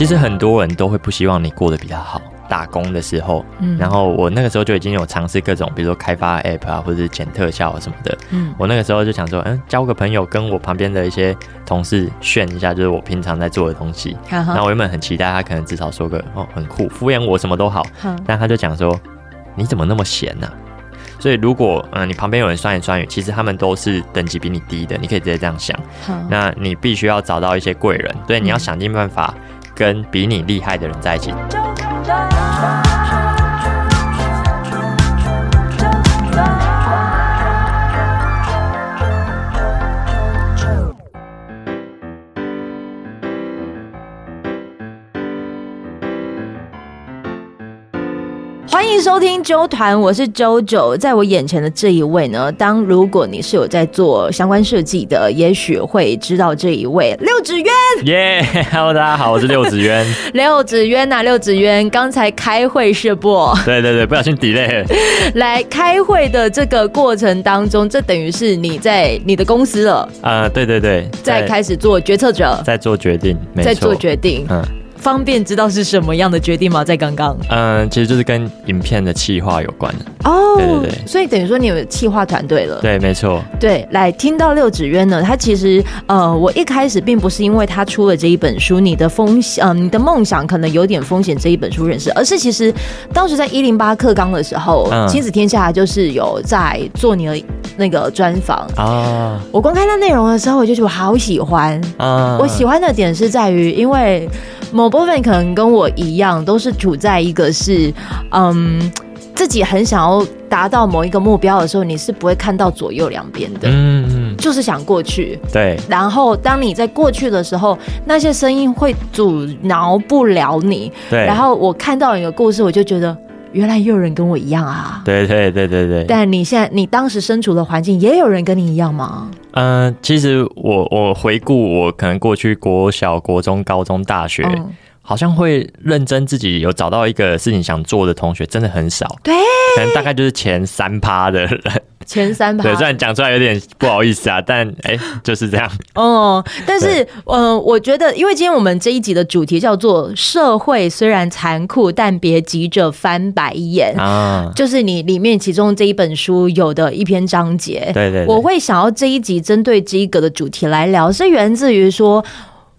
其实很多人都会不希望你过得比较好。打工的时候，嗯，然后我那个时候就已经有尝试各种，比如说开发 App 啊，或者是剪特效什么的，嗯，我那个时候就想说，嗯，交个朋友，跟我旁边的一些同事炫一下，就是我平常在做的东西。然后我原本很期待他可能至少说个哦很酷，敷衍我什么都好，但他就讲说，你怎么那么闲呢？所以如果嗯你旁边有人酸言酸语，其实他们都是等级比你低的，你可以直接这样想。好那你必须要找到一些贵人，对，你要想尽办法跟比你厉害的人在一起。欢迎收听周团，我是 JoJo，在我眼前的这一位呢，当如果你是有在做相关设计的，也许会知道这一位六子渊。耶、yeah,，Hello，大家好，我是六子渊。六子渊呐，六子渊，刚才开会是不？对对对，不小心 delay 了。来开会的这个过程当中，这等于是你在你的公司了。啊、呃，对对对，在开始做决策者，在做决定，在做决定，嗯。方便知道是什么样的决定吗？在刚刚，嗯，其实就是跟影片的企划有关的哦。对对对，所以等于说你有企划团队了。对，没错。对，来听到六指渊呢，他其实呃，我一开始并不是因为他出了这一本书，你的风险，呃，你的梦想可能有点风险这一本书认识，而是其实当时在一零八课纲的时候，嗯，亲子天下就是有在做你的那个专访啊。我观看到内容的时候，我就觉得我好喜欢啊。我喜欢的点是在于，因为某部分可能跟我一样，都是处在一个是，嗯，自己很想要达到某一个目标的时候，你是不会看到左右两边的，嗯嗯，就是想过去，对。然后当你在过去的时候，那些声音会阻挠不了你，对。然后我看到一个故事，我就觉得。原来也有人跟我一样啊！对对对对对。但你现在，你当时身处的环境，也有人跟你一样吗？嗯、呃，其实我我回顾我可能过去国小、国中、高中、大学，嗯、好像会认真自己有找到一个事情想做的同学，真的很少。对，可能大概就是前三趴的人。前三趴，对，虽然讲出来有点不好意思啊，但哎、欸，就是这样。哦，但是，嗯、呃，我觉得，因为今天我们这一集的主题叫做“社会虽然残酷，但别急着翻白眼”，啊，就是你里面其中这一本书有的一篇章节。对对，对，我会想要这一集针对这一个的主题来聊，是源自于说。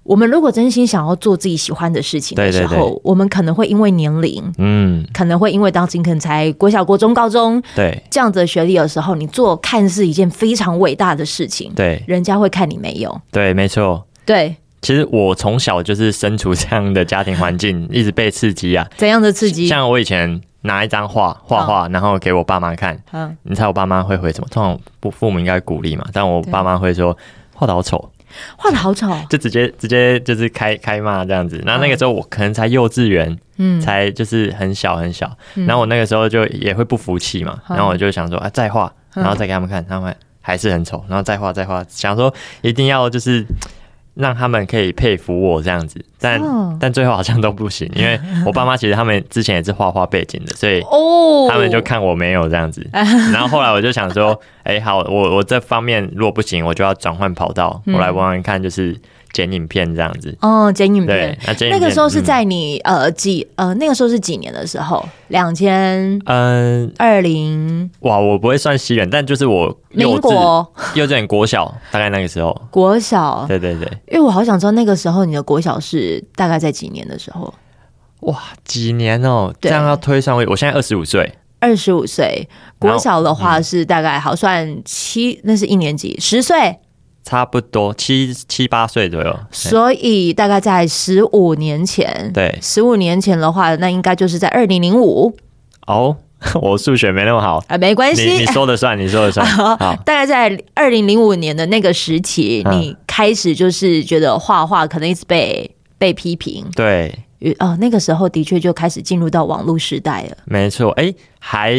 我们如果真心想要做自己喜欢的事情的时候，对对对，我们可能会因为年龄，嗯，可能会因为当今可能才国小、国中、高中，对这样子的学历的时候，你做看似一件非常伟大的事情，对，人家会看你没有，对，没错，对。其实我从小就是身处这样的家庭环境，一直被刺激啊。怎样的刺激？像我以前拿一张画画画，然后给我爸妈看，嗯，你猜我爸妈会回什么？通常父父母应该鼓励嘛，但我爸妈会说画的好丑。画的好丑，就直接直接就是开开骂这样子。然后那个时候我可能才幼稚园，嗯，才就是很小很小。然后我那个时候就也会不服气嘛，然后我就想说啊，再画，然后再给他们看，他们还是很丑，然后再画再画，想说一定要就是。让他们可以佩服我这样子，但、oh. 但最后好像都不行，因为 我爸妈其实他们之前也是画画背景的，所以哦他们就看我没有这样子。Oh. 然后后来我就想说，哎、欸，好，我我这方面如果不行，我就要转换跑道，我来玩玩看，就是。剪影片这样子哦，剪影片。对，那个时候是在你、嗯、呃几呃那个时候是几年的时候？两千嗯二零哇，我不会算西元，但就是我幼稚幼稚园国小大概那个时候国小，对对对，因为我好想知道那个时候你的国小是大概在几年的时候？哇，几年哦？这样要推算我，我现在二十五岁，二十五岁国小的话是大概好算七，那是一年级十岁。差不多七七八岁左右，所以大概在十五年前。对，十五年前的话，那应该就是在二零零五。哦，我数学没那么好啊，没关系，你你说的算，你说的算。好，大概在二零零五年的那个时期，你开始就是觉得画画可能一直被被批评。对，哦，那个时候的确就开始进入到网络时代了。没错，哎，还。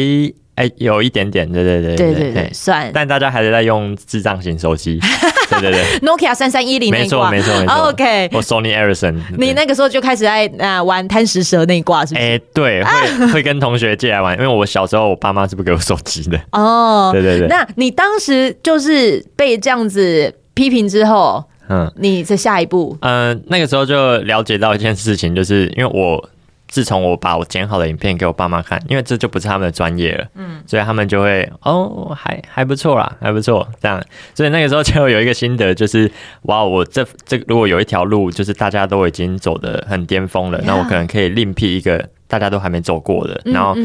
哎、欸，有一点点，对对对对对对，算。但大家还是在用智障型手机，对对对，Nokia 三三一零，没错没错没错。OK，我 Sony Ericsson，你那个时候就开始在啊玩贪食蛇那一挂，是不是？哎、欸，对，会会跟同学借来玩，因为我小时候我爸妈是不给我手机的。哦，对对对。那你当时就是被这样子批评之后，嗯，你的下一步？嗯、呃，那个时候就了解到一件事情，就是因为我。自从我把我剪好的影片给我爸妈看，因为这就不是他们的专业了，嗯，所以他们就会哦，还还不错啦，还不错，这样，所以那个时候就有一个心得，就是哇，我这这如果有一条路，就是大家都已经走的很巅峰了，那我可能可以另辟一个。大家都还没走过的，然后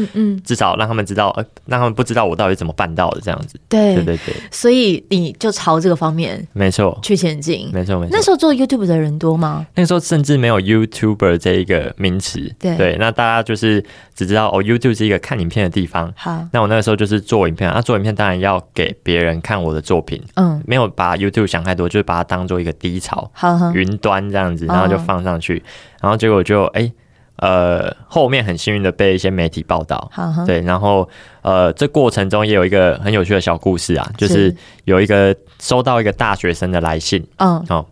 至少让他们知道，呃，让他们不知道我到底怎么办到的这样子。对对对对，所以你就朝这个方面，没错，去前进，没错没错。那时候做 YouTube 的人多吗？那个时候甚至没有 YouTuber 这一个名词。对对，那大家就是只知道哦，YouTube 是一个看影片的地方。好，那我那个时候就是做影片，啊，做影片当然要给别人看我的作品。嗯，没有把 YouTube 想太多，就是把它当做一个低潮，好，云端这样子，然后就放上去，然后结果就哎。呃，后面很幸运的被一些媒体报道，对，然后呃，这过程中也有一个很有趣的小故事啊，就是有一个收到一个大学生的来信，嗯，哦，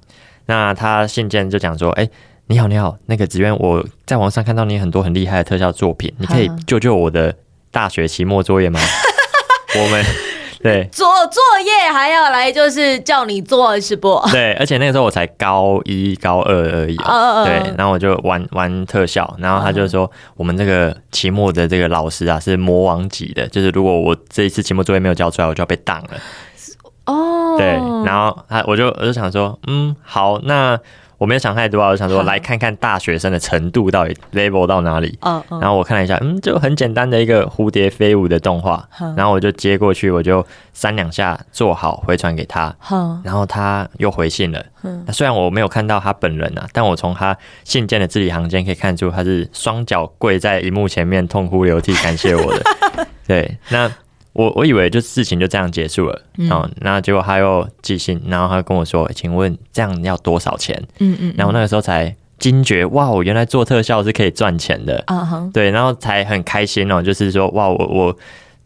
那他信件就讲说，哎，你好，你好，那个子渊，我在网上看到你很多很厉害的特效作品，你可以救救我的大学期末作业吗？我们。对，做作业还要来，就是叫你做是不？对，而且那个时候我才高一、高二而已。Uh, 对，然后我就玩玩特效，然后他就说，我们这个期末的这个老师啊是魔王级的，就是如果我这一次期末作业没有交出来，我就要被当了。哦，oh. 对，然后他我就我就想说，嗯，好，那。我没有想太多啊，我想说来看看大学生的程度到底 level 到哪里。嗯嗯。然后我看了一下，嗯，就很简单的一个蝴蝶飞舞的动画。然后我就接过去，我就三两下做好回传给他。然后他又回信了。嗯。虽然我没有看到他本人啊，但我从他信件的字里行间可以看出，他是双脚跪在荧幕前面痛哭流涕感谢我的。对，那。我我以为就事情就这样结束了，嗯，那结果他又寄信，然后他跟我说：“请问这样要多少钱？”嗯嗯，然后那个时候才惊觉，哇，我原来做特效是可以赚钱的，啊哈，对，然后才很开心哦，就是说，哇，我我。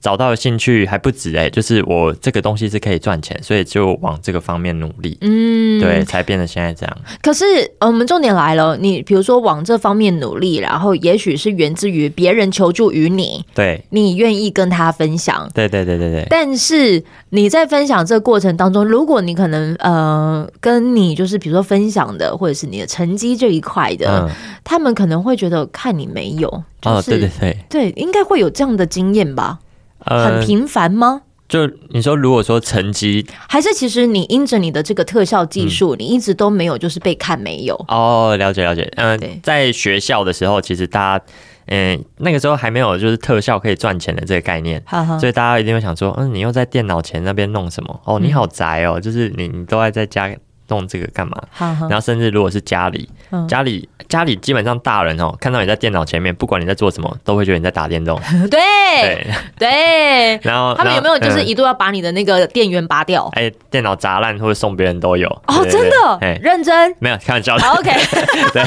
找到兴趣还不止哎、欸，就是我这个东西是可以赚钱，所以就往这个方面努力，嗯，对，才变得现在这样。可是，我们重点来了，你比如说往这方面努力，然后也许是源自于别人求助于你，对，你愿意跟他分享，对对对对对。但是你在分享这个过程当中，如果你可能呃，跟你就是比如说分享的或者是你的成绩这一块的，嗯、他们可能会觉得看你没有，就是、哦，对对对，对，应该会有这样的经验吧。很频繁吗？就你说，如果说成绩，还是其实你因着你的这个特效技术，嗯、你一直都没有就是被看没有哦，了解了解。嗯、在学校的时候，其实大家嗯、呃、那个时候还没有就是特效可以赚钱的这个概念，哈哈所以大家一定会想说，嗯，你又在电脑前那边弄什么？哦，你好宅哦，嗯、就是你你都爱在家。弄这个干嘛？然后甚至如果是家里，嗯、家里家里基本上大人哦，看到你在电脑前面，不管你在做什么，都会觉得你在打电动。对 对对。然后他们有没有就是一度要把你的那个电源拔掉？哎、嗯，电脑砸烂或者送别人都有。哦，真的？哎，认真？没有开玩笑的。OK。对，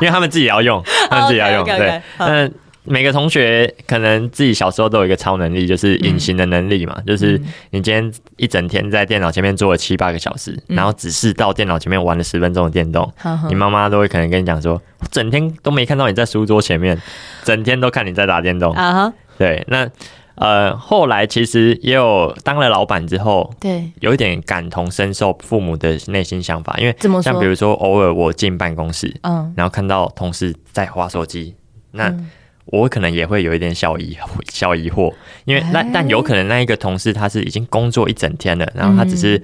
因为他们自己要用，他们自己要用。对，嗯。每个同学可能自己小时候都有一个超能力，就是隐形的能力嘛。嗯、就是你今天一整天在电脑前面坐了七八个小时，嗯、然后只是到电脑前面玩了十分钟的电动，嗯、你妈妈都会可能跟你讲说，我整天都没看到你在书桌前面，整天都看你在打电动。啊、对，那呃后来其实也有当了老板之后，对，有一点感同身受父母的内心想法，因为像比如说偶尔我进办公室，嗯，然后看到同事在滑手机，那。嗯我可能也会有一点小疑小疑惑，因为那但有可能那一个同事他是已经工作一整天了，然后他只是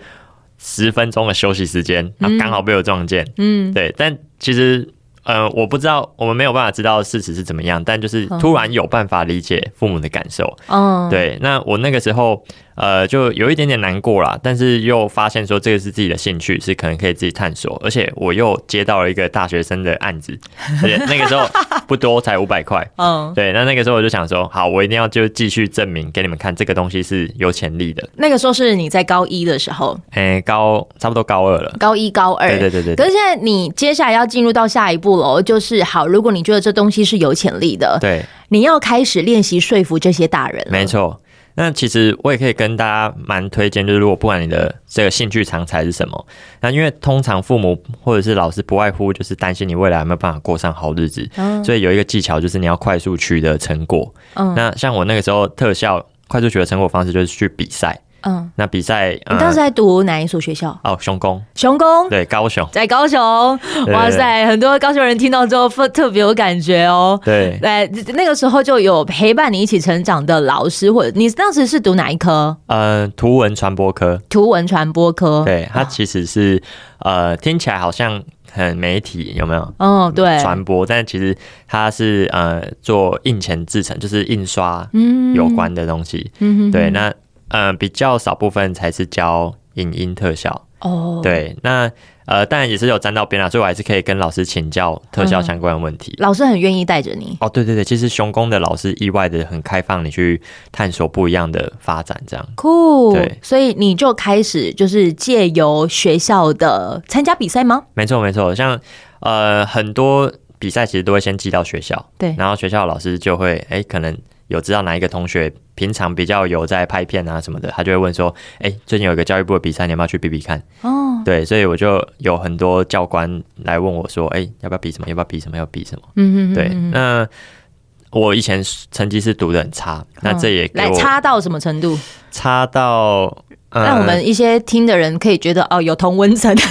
十分钟的休息时间，然后刚好被我撞见，嗯，对，但其实。呃，我不知道，我们没有办法知道事实是怎么样，但就是突然有办法理解父母的感受。嗯，对。那我那个时候，呃，就有一点点难过啦，但是又发现说这个是自己的兴趣，是可能可以自己探索，而且我又接到了一个大学生的案子，而且那个时候不多，才五百块。嗯，对。那那个时候我就想说，好，我一定要就继续证明给你们看，这个东西是有潜力的。那个时候是你在高一的时候？哎、欸，高差不多高二了。高一、高二。对对对对。可是现在你接下来要进入到下一步喽。就是好，如果你觉得这东西是有潜力的，对，你要开始练习说服这些大人。没错，那其实我也可以跟大家蛮推荐，就是如果不管你的这个兴趣长才是什么，那因为通常父母或者是老师不外乎就是担心你未来有没有办法过上好日子，嗯，所以有一个技巧就是你要快速取得成果。嗯，那像我那个时候特效快速取得成果方式就是去比赛。嗯，那比赛，你当时在读哪一所学校？哦，雄工，雄工，对，高雄，在高雄。哇塞，很多高雄人听到之后特别有感觉哦。对，来那个时候就有陪伴你一起成长的老师，或者你当时是读哪一科？呃，图文传播科。图文传播科，对，它其实是呃，听起来好像。很媒体有没有？哦，对，传播，但其实它是呃做印前制成，就是印刷有关的东西。嗯，对，那呃比较少部分才是教影音特效。哦，对，那。呃，当然也是有沾到边啦，所以我还是可以跟老师请教特效相关的问题。嗯、老师很愿意带着你。哦，对对对，其实熊工的老师意外的很开放，你去探索不一样的发展，这样。酷。对，所以你就开始就是借由学校的参加比赛吗？没错没错，像呃很多比赛其实都会先寄到学校，对，然后学校老师就会哎可能。有知道哪一个同学平常比较有在拍片啊什么的，他就会问说：“哎、欸，最近有一个教育部的比赛，你要不要去比比看？”哦，对，所以我就有很多教官来问我说：“哎、欸，要不要比什么？要不要比什么？要比什么？”嗯嗯，对。那我以前成绩是读的很差，哦、那这也来差到什么程度？差到让我们一些听的人可以觉得哦，有同温层。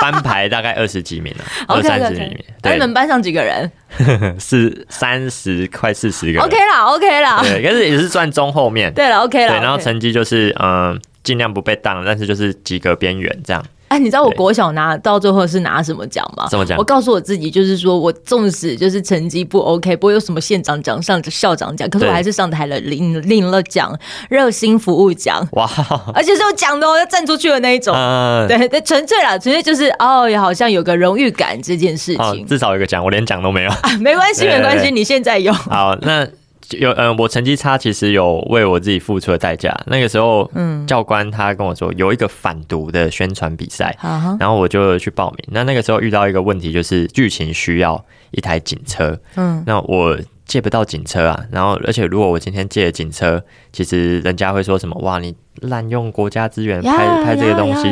班排大概二十几名 了，二三十名。对你们班上几个人？是三十，快四十个人。OK 啦，OK 啦。对，可是也是算中后面。对了，OK 了。对，然后成绩就是嗯，尽量不被当，但是就是及格边缘这样。哎，你知道我国小拿到最后是拿什么奖吗？什么奖？我告诉我自己，就是说我纵使就是成绩不 OK，不会有什么县长奖、上校长奖，可是我还是上台了，领领了奖，热心服务奖。哇！而且是有奖的哦，要站出去的那一种。嗯，对对，纯粹啦，纯粹就是哦，好像有个荣誉感这件事情。至少有个奖，我连奖都没有。啊没关系，没关系，你现在有。好，那。有嗯，我成绩差，其实有为我自己付出的代价。那个时候，嗯，教官他跟我说有一个反毒的宣传比赛，嗯，然后我就去报名。那那个时候遇到一个问题，就是剧情需要一台警车，嗯，那我借不到警车啊。然后，而且如果我今天借了警车，其实人家会说什么？哇，你滥用国家资源拍拍这个东西。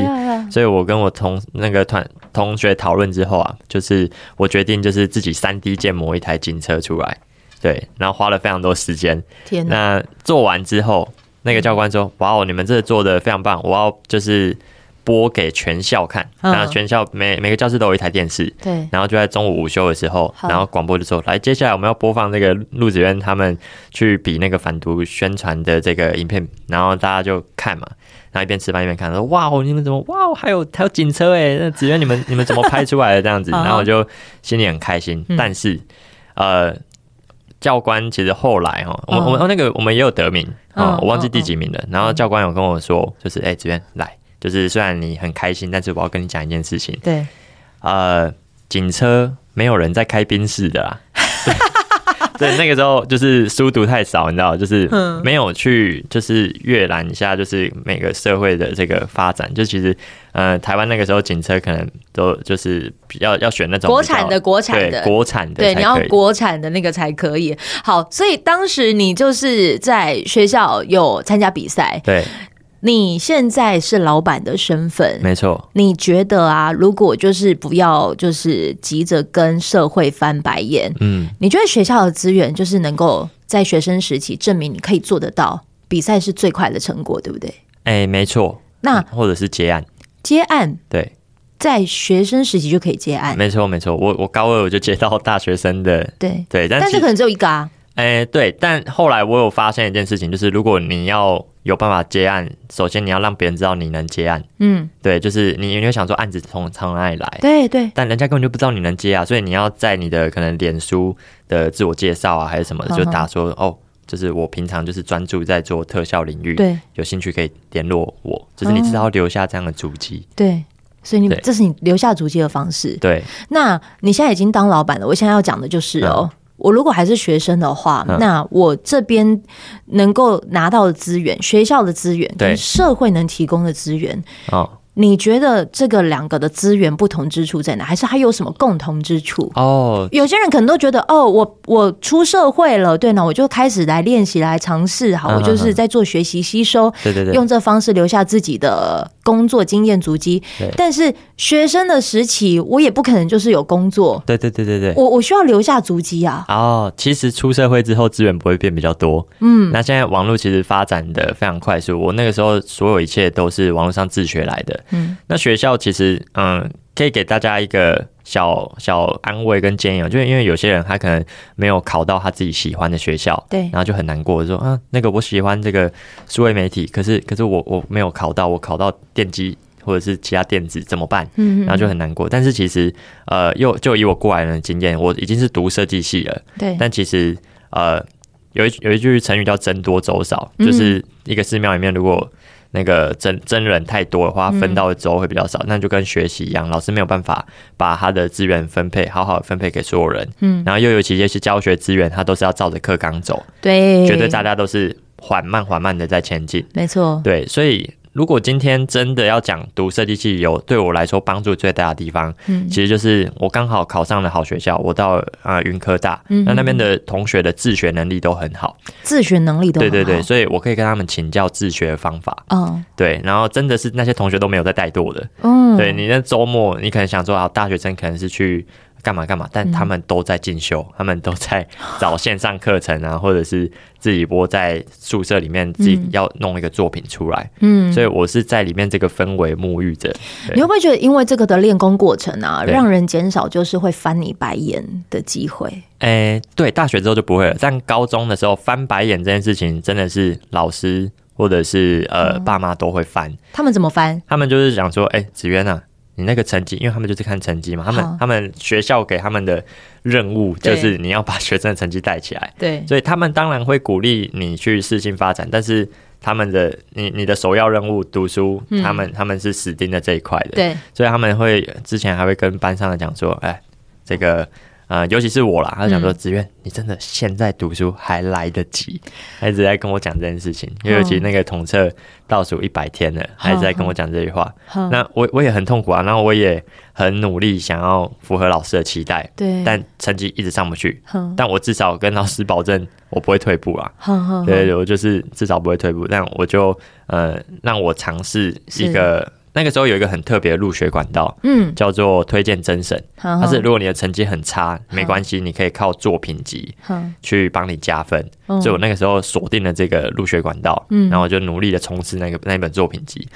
所以我跟我同那个团同学讨论之后啊，就是我决定就是自己三 D 建模一台警车出来。对，然后花了非常多时间。天哪！那做完之后，那个教官说：“哇哦，你们这做的非常棒！我要就是播给全校看。然后全校每每个教室都有一台电视。对。然后就在中午午休的时候，然后广播就说：来，接下来我们要播放那个陆子渊他们去比那个反毒宣传的这个影片。然后大家就看嘛，然后一边吃饭一边看，说：哇哦，你们怎么哇哦，还有还有警车哎！那子渊你们你们怎么拍出来的这样子？然后我就心里很开心。但是呃。教官其实后来哈，我们我们那个我们也有得名啊，我忘记第几名了。然后教官有跟我说，就是哎，子渊来，就是虽然你很开心，但是我要跟你讲一件事情。对，呃，警车没有人在开宾士的啦。对，那个时候就是书读太少，你知道，就是没有去就是阅览一下，就是每个社会的这个发展。就其实，呃，台湾那个时候警车可能都就是比较要选那种国产的，国产的，国产的，对，你要国产的那个才可以。好，所以当时你就是在学校有参加比赛，对。你现在是老板的身份，没错。你觉得啊，如果就是不要就是急着跟社会翻白眼，嗯，你觉得学校的资源就是能够在学生时期证明你可以做得到比赛是最快的成果，对不对？哎、欸，没错。那或者是结案，结案，对，在学生时期就可以接案，没错没错。我我高二我就接到大学生的，对对，但是，但是可能只有一个啊。哎、欸，对，但后来我有发现一件事情，就是如果你要有办法接案，首先你要让别人知道你能接案。嗯，对，就是你你会想说案子从从哪里来？对对，但人家根本就不知道你能接啊，所以你要在你的可能脸书的自我介绍啊，还是什么的，就打说哦，就是我平常就是专注在做特效领域，对，有兴趣可以联络我，就是你知道留下这样的足迹。对，所以你这是你留下足迹的方式。对，那你现在已经当老板了，我现在要讲的就是哦。嗯我如果还是学生的话，嗯、那我这边能够拿到的资源，学校的资源跟社会能提供的资源，哦，你觉得这个两个的资源不同之处在哪？还是还有什么共同之处？哦，有些人可能都觉得，哦，我我出社会了，对呢，我就开始来练习，来尝试，好，我就是在做学习吸收，对对对，用这方式留下自己的工作经验足迹。但是学生的时期，我也不可能就是有工作。对对对对对，我我需要留下足迹啊。哦，其实出社会之后资源不会变比较多。嗯，那现在网络其实发展的非常快速。我那个时候所有一切都是网络上自学来的。嗯，那学校其实嗯。可以给大家一个小小安慰跟建议，就是因为有些人他可能没有考到他自己喜欢的学校，对，然后就很难过，说啊，那个我喜欢这个数位媒体，可是可是我我没有考到，我考到电机或者是其他电子怎么办？嗯，然后就很难过。但是其实呃，又就以我过来人的经验，我已经是读设计系了，对，但其实呃，有一有一句成语叫僧多粥少，就是一个寺庙里面如果。那个真真人太多的话，分到的周会比较少，嗯、那就跟学习一样，老师没有办法把他的资源分配好好分配给所有人。嗯，然后又尤其是教学资源，他都是要照着课纲走，对，觉得大家都是缓慢缓慢的在前进，没错，对，所以。如果今天真的要讲读设计系有对我来说帮助最大的地方，嗯，其实就是我刚好考上了好学校，我到啊云科大，嗯，那那边的同学的自学能力都很好，自学能力都很好，对对对，所以我可以跟他们请教自学方法，嗯，对，然后真的是那些同学都没有在怠惰的，嗯，对，你那周末你可能想说啊，大学生可能是去。干嘛干嘛？但他们都在进修，嗯，他们都在找线上课程啊，或者是自己窝在宿舍里面自己要弄一个作品出来。嗯，所以我是在里面这个氛围沐浴着。你会不会觉得，因为这个的练功过程啊，让人减少就是会翻你白眼的机会？诶，欸，对，大学之后就不会了。但高中的时候翻白眼这件事情，真的是老师或者是呃爸妈都会翻。他们怎么翻？他们就是想说，哎，欸，子渊啊。你那个成绩，因为他们就是看成绩嘛，他们他们学校给他们的任务就是你要把学生的成绩带起来，对，所以他们当然会鼓励你去适性发展，但是他们的你你的首要任务读书，他们他们是死盯着这一块的，对，所以他们会之前还会跟班上的讲说，哎，这个。啊、呃，尤其是我啦，他就讲说：“子苑，你真的现在读书还来得及。嗯”他一直在跟我讲这件事情，因为尤其那个统测倒数一百天了，他一直在跟我讲这句话。嗯、那我我也很痛苦啊，然后我也很努力想要符合老师的期待，对，但成绩一直上不去。嗯、但我至少跟老师保证，我不会退步啊。嗯、对，我就是至少不会退步。但我就呃，让我尝试一个。那个时候有一个很特别的入学管道，嗯，叫做推荐甄审。它是如果你的成绩很差，没关系，你可以靠作品集去帮你加分。所以我那个时候锁定了这个入学管道，嗯，然后我就努力的冲刺那个那本作品集。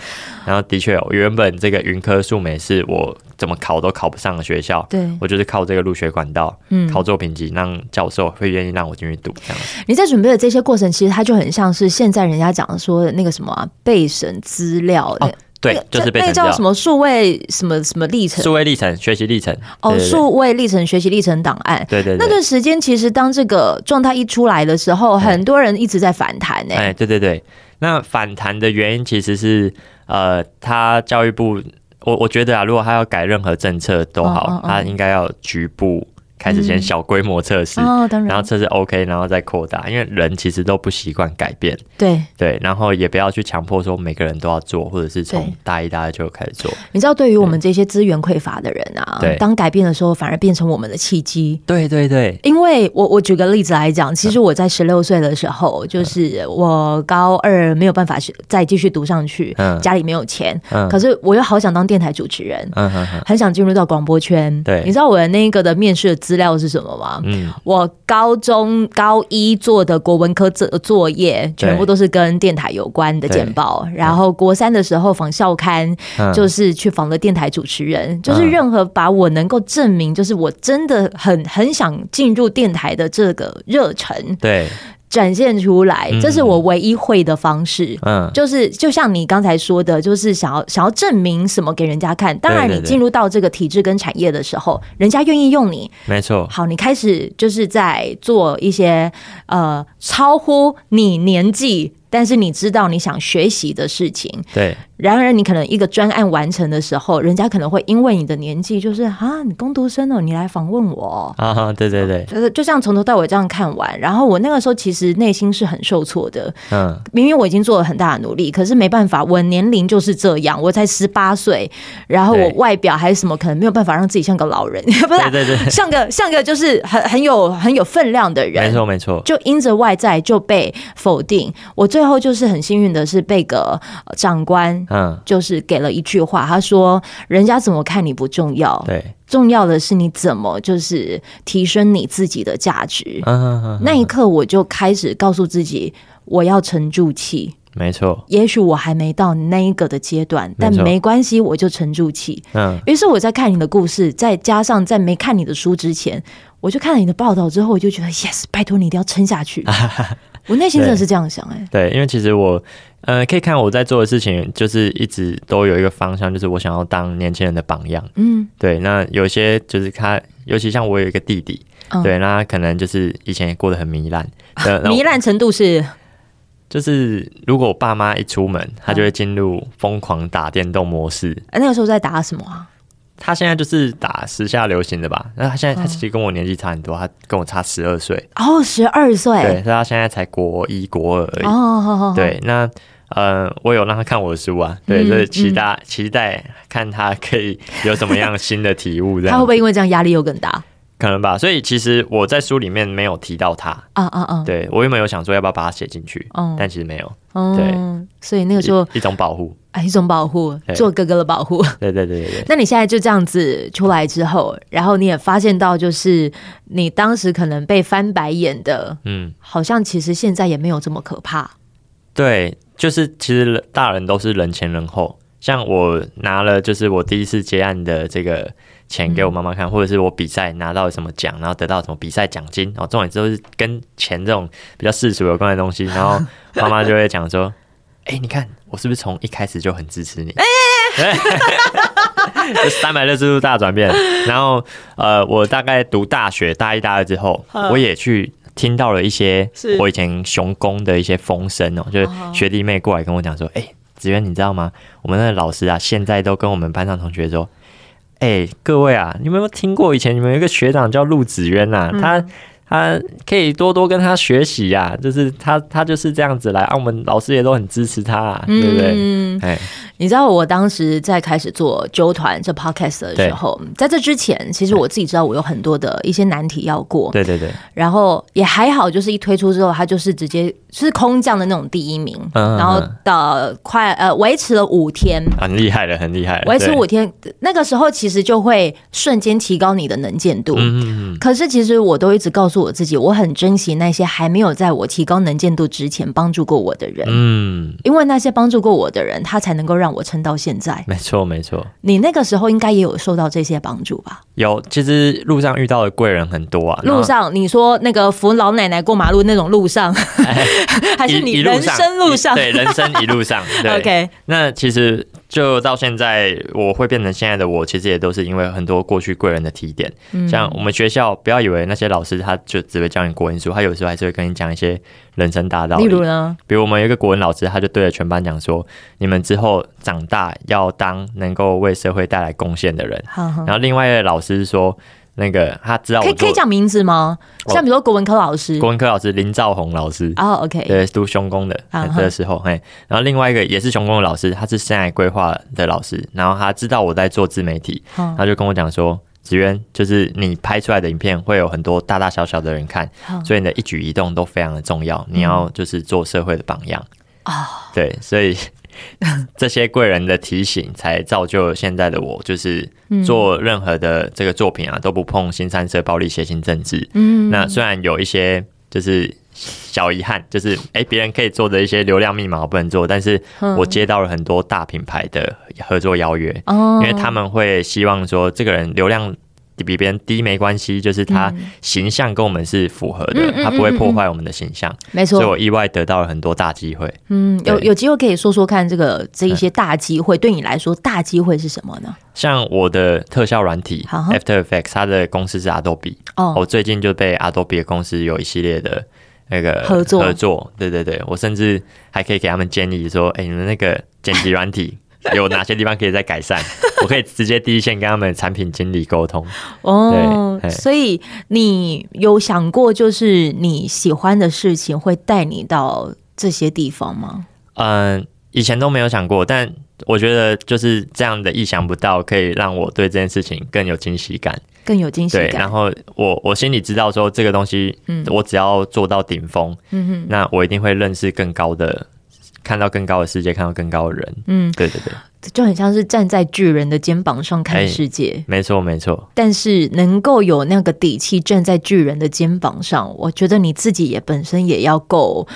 然后的确，我原本这个云科数美是我怎么考都考不上的学校，对，我就是靠这个入学管道，嗯，考作品集，让教授会愿意让我进去读这样子。你在准备的这些过程，其实它就很像是现在人家讲的说的那个什么备审资料的。对，就是被那个叫什么数位什么什么历程，数位历程学习历程。哦，数位历程学习历程档案。对对，那段时间其实当这个状态一出来的时候，很多人一直在反弹呢。哎，对对对，那反弹的原因其实是呃，他教育部，我我觉得啊，如果他要改任何政策都好，他应该要局部。开始先小规模测试，然。后测试 OK，然后再扩大，因为人其实都不习惯改变。对。对，然后也不要去强迫说每个人都要做，或者是从大一、大二就开始做。你知道，对于我们这些资源匮乏的人啊，对。当改变的时候，反而变成我们的契机。对对对，因为我我举个例子来讲，其实我在十六岁的时候，就是我高二没有办法再继续读上去，家里没有钱，可是我又好想当电台主持人，很想进入到广播圈。对，你知道我的那个的面试的资料是什么吗？嗯，我高中高一做的国文科作作业，全部都是跟电台有关的简报。然后国三的时候访校刊，就是去访了电台主持人，就是任何把我能够证明，就是我真的很很想进入电台的这个热忱。对。展现出来，这是我唯一会的方式。嗯，就是就像你刚才说的，就是想要想要证明什么给人家看。当然，你进入到这个体制跟产业的时候，人家愿意用你，没错。好，你开始就是在做一些呃超乎你年纪，但是你知道你想学习的事情。对。然而，你可能一个专案完成的时候，人家可能会因为你的年纪，就是啊，你工读生哦，你来访问我。啊，对对对，就是就像从头到尾这样看完。然后我那个时候其实内心是很受挫的，嗯，明明我已经做了很大的努力，可是没办法，我年龄就是这样，我才十八岁，然后我外表还是什么，可能没有办法让自己像个老人，不是，对对对，像个像个就是很很有很有分量的人，没错没错，就因着外在就被否定。我最后就是很幸运的是被个长官。嗯，就是给了一句话，他说：“人家怎么看你不重要，对，重要的是你怎么就是提升你自己的价值。”嗯，那一刻我就开始告诉自己，我要沉住气。没错，也许我还没到那一个的阶段，但没关系，我就沉住气。嗯，于是我在看你的故事，再加上在没看你的书之前，我就看了你的报道之后，我就觉得 yes，拜托你一定要撑下去。我内心真的是这样想哎、欸。对，因为其实我呃可以看我在做的事情，就是一直都有一个方向，就是我想要当年轻人的榜样。嗯，对。那有些就是他，尤其像我有一个弟弟，嗯、对，那他可能就是以前也过得很糜烂，糜烂程度是。就是如果我爸妈一出门，他就会进入疯狂打电动模式。哎、嗯，那个时候在打什么啊？他现在就是打时下流行的吧？那他现在他其实跟我年纪差很多，他跟我差十二岁。哦，十二岁。对，所以他现在才国一国二而已。哦，对，那呃，我有让他看我的书啊，对，所以期待、嗯、期待看他可以有什么样新的体悟。这样，他会不会因为这样压力又更大？可能吧，所以其实我在书里面没有提到他啊啊啊！对，我原本有想说要不要把他写进去，嗯，但其实没有。对，所以那个时候一,一种保护啊，一种保护，做哥哥的保护。对对对对对。那你现在就这样子出来之后，然后你也发现到，就是你当时可能被翻白眼的，嗯，好像其实现在也没有这么可怕。对，就是其实大人都是人前人后。像我拿了，就是我第一次接案的这个钱给我妈妈看，嗯、或者是我比赛拿到什么奖，然后得到什么比赛奖金，然后重点就是跟钱这种比较世俗有关的东西，然后 妈妈就会讲说：“哎、欸，你看我是不是从一开始就很支持你？”哎，三百六十度大转变。然后呃，我大概读大学大一、大二之后，我也去听到了一些我以前雄工的一些风声哦，就是学弟妹过来跟我讲说：“哎、欸。”子渊，你知道吗？我们那个老师啊，现在都跟我们班上同学说：“哎、欸，各位啊，你们有没有听过以前你们有一个学长叫陆子渊呐？嗯、他他可以多多跟他学习呀、啊，就是他他就是这样子来啊，我们老师也都很支持他、啊，对不对？”嗯，哎。你知道我当时在开始做纠团这 podcast 的时候，在这之前，其实我自己知道我有很多的一些难题要过。对对对。然后也还好，就是一推出之后，他就是直接是空降的那种第一名，然后到快呃维持了五天，很厉害的，很厉害。维持五天，那个时候其实就会瞬间提高你的能见度。嗯嗯。可是其实我都一直告诉我自己，我很珍惜那些还没有在我提高能见度之前帮助过我的人。嗯。因为那些帮助过我的人，他才能够让。让我撑到现在，没错没错。你那个时候应该也有受到这些帮助吧？有，其实路上遇到的贵人很多啊。路上你说那个扶老奶奶过马路那种路上，哎、还是你人生路上？对，人生一路上。对 OK，那其实。就到现在，我会变成现在的我，其实也都是因为很多过去贵人的提点。嗯、像我们学校，不要以为那些老师他就只会教你国文书，他有时候还是会跟你讲一些人生大道理。例如呢，比如我们有一个国文老师，他就对着全班讲说：“你们之后长大要当能够为社会带来贡献的人。好好”然后另外一个老师说。那个他知道我可以可以讲名字吗？像比如说国文科老师，国文科老师林兆宏老师哦，OK，对，读雄工的的时候，嘿，然后另外一个也是雄工的老师，他是生涯规划的老师，然后他知道我在做自媒体，他就跟我讲说，子渊，就是你拍出来的影片会有很多大大小小的人看，所以你的一举一动都非常的重要，你要就是做社会的榜样啊，对，所以。这些贵人的提醒，才造就现在的我，就是做任何的这个作品啊，都不碰新三色暴力、血腥政治。嗯，那虽然有一些就是小遗憾，就是哎，别人可以做的一些流量密码我不能做，但是我接到了很多大品牌的合作邀约，因为他们会希望说这个人流量。比别人低没关系，就是他形象跟我们是符合的，他不会破坏我们的形象。没错，所以我意外得到了很多大机会。嗯，有有机会可以说说看，这个这一些大机会对你来说，大机会是什么呢？像我的特效软体 After Effects，它的公司是 Adobe。哦，我最近就被 Adobe 的公司有一系列的那个合作合作。对对对，我甚至还可以给他们建议说，哎，你们那个剪辑软体。有哪些地方可以再改善？我可以直接第一线跟他们产品经理沟通。哦，所以你有想过，就是你喜欢的事情会带你到这些地方吗？嗯，以前都没有想过，但我觉得就是这样的意想不到，可以让我对这件事情更有惊喜感，更有惊喜感。对，然后我我心里知道说，这个东西，嗯，我只要做到顶峰，嗯哼，那我一定会认识更高的。看到更高的世界，看到更高的人。嗯，对对对，就很像是站在巨人的肩膀上看世界。欸、没错没错，但是能够有那个底气站在巨人的肩膀上，我觉得你自己也本身也要够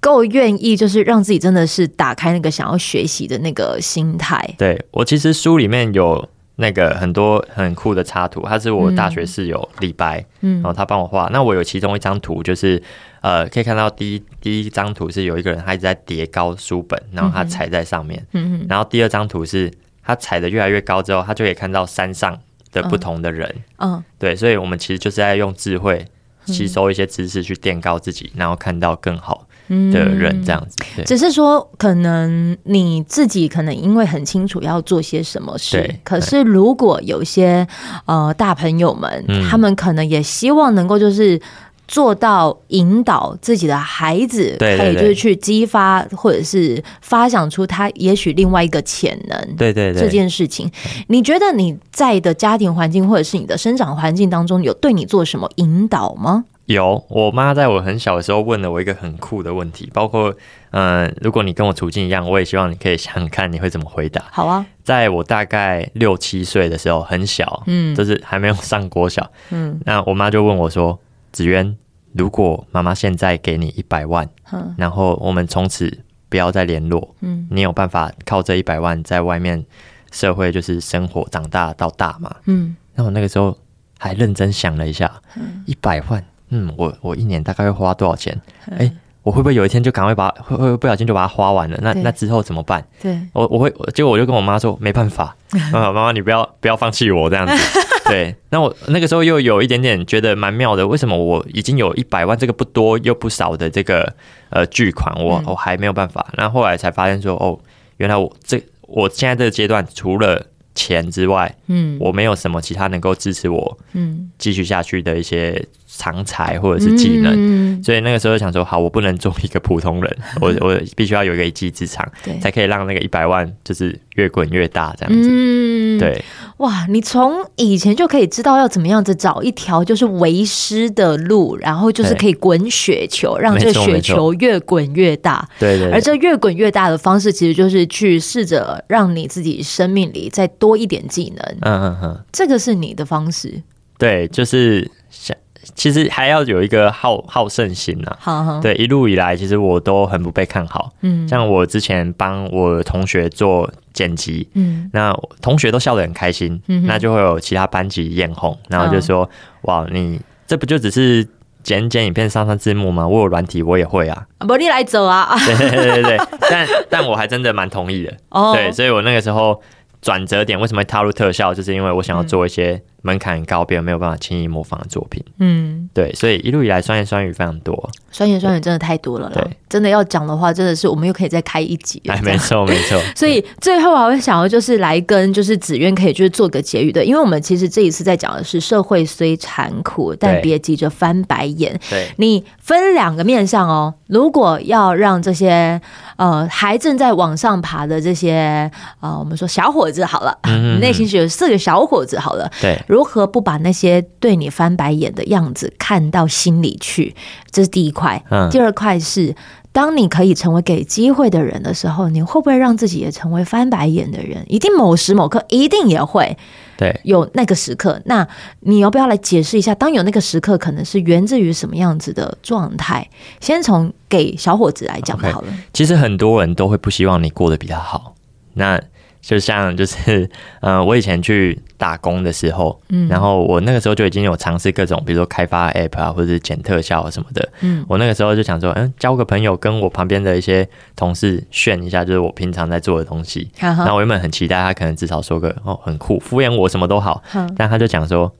够愿意，就是让自己真的是打开那个想要学习的那个心态。对，我其实书里面有。那个很多很酷的插图，他是我大学室友李白，嗯，然后他帮我画。那我有其中一张图，就是呃，可以看到第一第一张图是有一个人，他一直在叠高书本，然后他踩在上面，嗯嗯，然后第二张图是他踩的越来越高之后，他就可以看到山上的不同的人，嗯，对，所以我们其实就是在用智慧吸收一些知识去垫高自己，然后看到更好。的人这样子，只是说可能你自己可能因为很清楚要做些什么事，可是如果有些呃大朋友们，他们可能也希望能够就是做到引导自己的孩子，可以就是去激发或者是发想出他也许另外一个潜能，对对对，这件事情，你觉得你在的家庭环境或者是你的生长环境当中有对你做什么引导吗？有，我妈在我很小的时候问了我一个很酷的问题，包括，嗯、呃，如果你跟我处境一样，我也希望你可以想想看你会怎么回答。好啊，在我大概六七岁的时候，很小，嗯，就是还没有上国小，嗯，那我妈就问我说：“子渊，如果妈妈现在给你一百万，嗯，然后我们从此不要再联络，嗯，你有办法靠这一百万在外面社会就是生活长大到大吗？”嗯，那我那个时候还认真想了一下，一百万。嗯，我我一年大概会花多少钱？哎、欸，我会不会有一天就赶快把会会不小心就把它花完了？那那之后怎么办？对，我我会结果我就跟我妈说没办法，妈妈妈妈你不要不要放弃我这样子。对，那我那个时候又有一点点觉得蛮妙的，为什么我已经有一百万这个不多又不少的这个呃巨款，我我还没有办法？然后后来才发现说，哦，原来我这我现在这个阶段除了钱之外，嗯，我没有什么其他能够支持我嗯继续下去的一些。长才或者是技能，嗯、所以那个时候想说，好，我不能做一个普通人，我 我必须要有一个一技之长，才可以让那个一百万就是越滚越大这样子。嗯、对，哇，你从以前就可以知道要怎么样子找一条就是为师的路，然后就是可以滚雪球，让这个雪球越滚越大。对，对对，而这越滚越大的方式，其实就是去试着让你自己生命里再多一点技能。嗯嗯嗯，这个是你的方式。对，就是想。其实还要有一个好好胜心呐，好好。对，一路以来其实我都很不被看好，嗯，像我之前帮我同学做剪辑，嗯，那同学都笑得很开心，嗯，那就会有其他班级眼红，然后就说，嗯、哇，你这不就只是剪剪影片上上字幕吗？我有软体我也会啊，不，你来走啊，对对对对，但但我还真的蛮同意的，哦，对，所以我那个时候转折点为什么会踏入特效，就是因为我想要做一些、嗯。门槛很高，别人没有办法轻易模仿的作品。嗯，对，所以一路以来酸言酸语非常多，酸言酸语真的太多了。对，真的要讲的话，真的是我们又可以再开一集。哎，没错没错。所以最后我会想要就是来跟就是子渊可以就是做个结语的，因为我们其实这一次在讲的是社会虽残酷，但别急着翻白眼。对，你分两个面向哦。如果要让这些呃还正在往上爬的这些呃我们说小伙子好了，你内心是有四个小伙子好了。对。如何不把那些对你翻白眼的样子看到心里去？这是第一块。嗯，第二块是，当你可以成为给机会的人的时候，你会不会让自己也成为翻白眼的人？一定某时某刻一定也会。对，有那个时刻。那你要不要来解释一下？当有那个时刻，可能是源自于什么样子的状态？先从给小伙子来讲好了。Okay. 其实很多人都会不希望你过得比他好。那就像就是，嗯、呃，我以前去打工的时候，嗯，然后我那个时候就已经有尝试各种，比如说开发 App 啊，或者是剪特效啊什么的，嗯，我那个时候就想说，嗯，交个朋友，跟我旁边的一些同事炫一下，就是我平常在做的东西。然后我原本很期待他可能至少说个哦很酷，敷衍我什么都好，但他就讲说，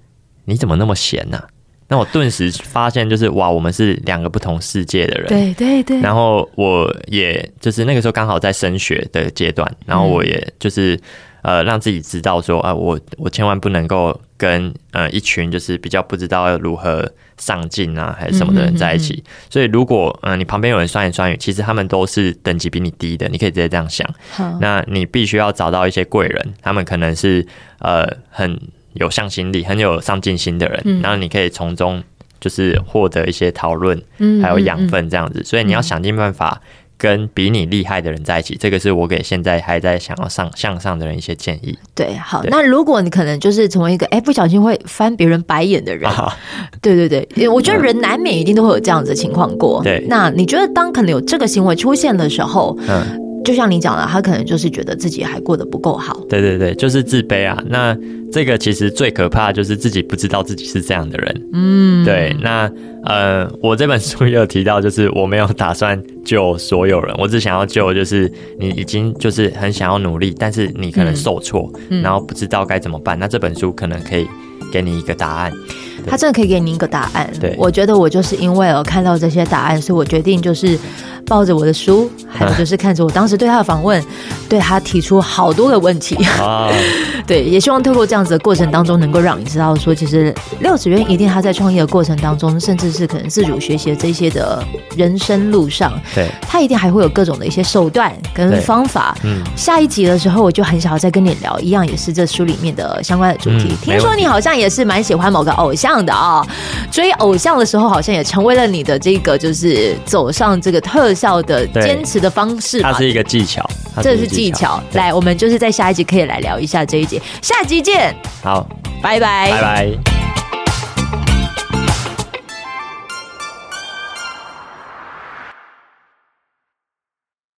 你怎么那么闲呢？那我顿时发现，就是哇，我们是两个不同世界的人。对对对。然后我也就是那个时候刚好在升学的阶段，然后我也就是呃让自己知道说啊，我我千万不能够跟呃一群就是比较不知道要如何上进啊还是什么的人在一起。所以如果嗯你旁边有人酸言酸语，其实他们都是等级比你低的，你可以直接这样想。好。那你必须要找到一些贵人，他们可能是呃很。有向心力、很有上进心的人，嗯、然后你可以从中就是获得一些讨论，嗯、还有养分这样子。嗯、所以你要想尽办法跟比你厉害的人在一起，这个是我给现在还在想要上向上的人一些建议。对，好，那如果你可能就是成为一个哎不小心会翻别人白眼的人，啊、对对对，我觉得人难免一定都会有这样子的情况过。对，那你觉得当可能有这个行为出现的时候，嗯。就像你讲的，他可能就是觉得自己还过得不够好。对对对，就是自卑啊。那这个其实最可怕的就是自己不知道自己是这样的人。嗯，对。那呃，我这本书也有提到，就是我没有打算救所有人，我只想要救就是你已经就是很想要努力，但是你可能受挫，嗯、然后不知道该怎么办。那这本书可能可以给你一个答案。他真的可以给你一个答案。对，我觉得我就是因为我看到这些答案，所以我决定就是。抱着我的书，还有就是看着我当时对他的访问，对他提出好多个问题。啊，对，也希望透过这样子的过程当中，能够让你知道说，其实廖子渊一定他在创业的过程当中，甚至是可能自主学习的这些的人生路上，对，他一定还会有各种的一些手段跟方法。嗯，下一集的时候，我就很想要再跟你聊，一样也是这书里面的相关的主题。嗯，听说你好像也是蛮喜欢某个偶像的啊，哦，追偶像的时候，好像也成为了你的这个就是走上这个特。效的坚持的方式，它是一个技巧，这是技巧。来，我们就是在下一集可以来聊一下这一节，下集见。好。拜拜。拜拜。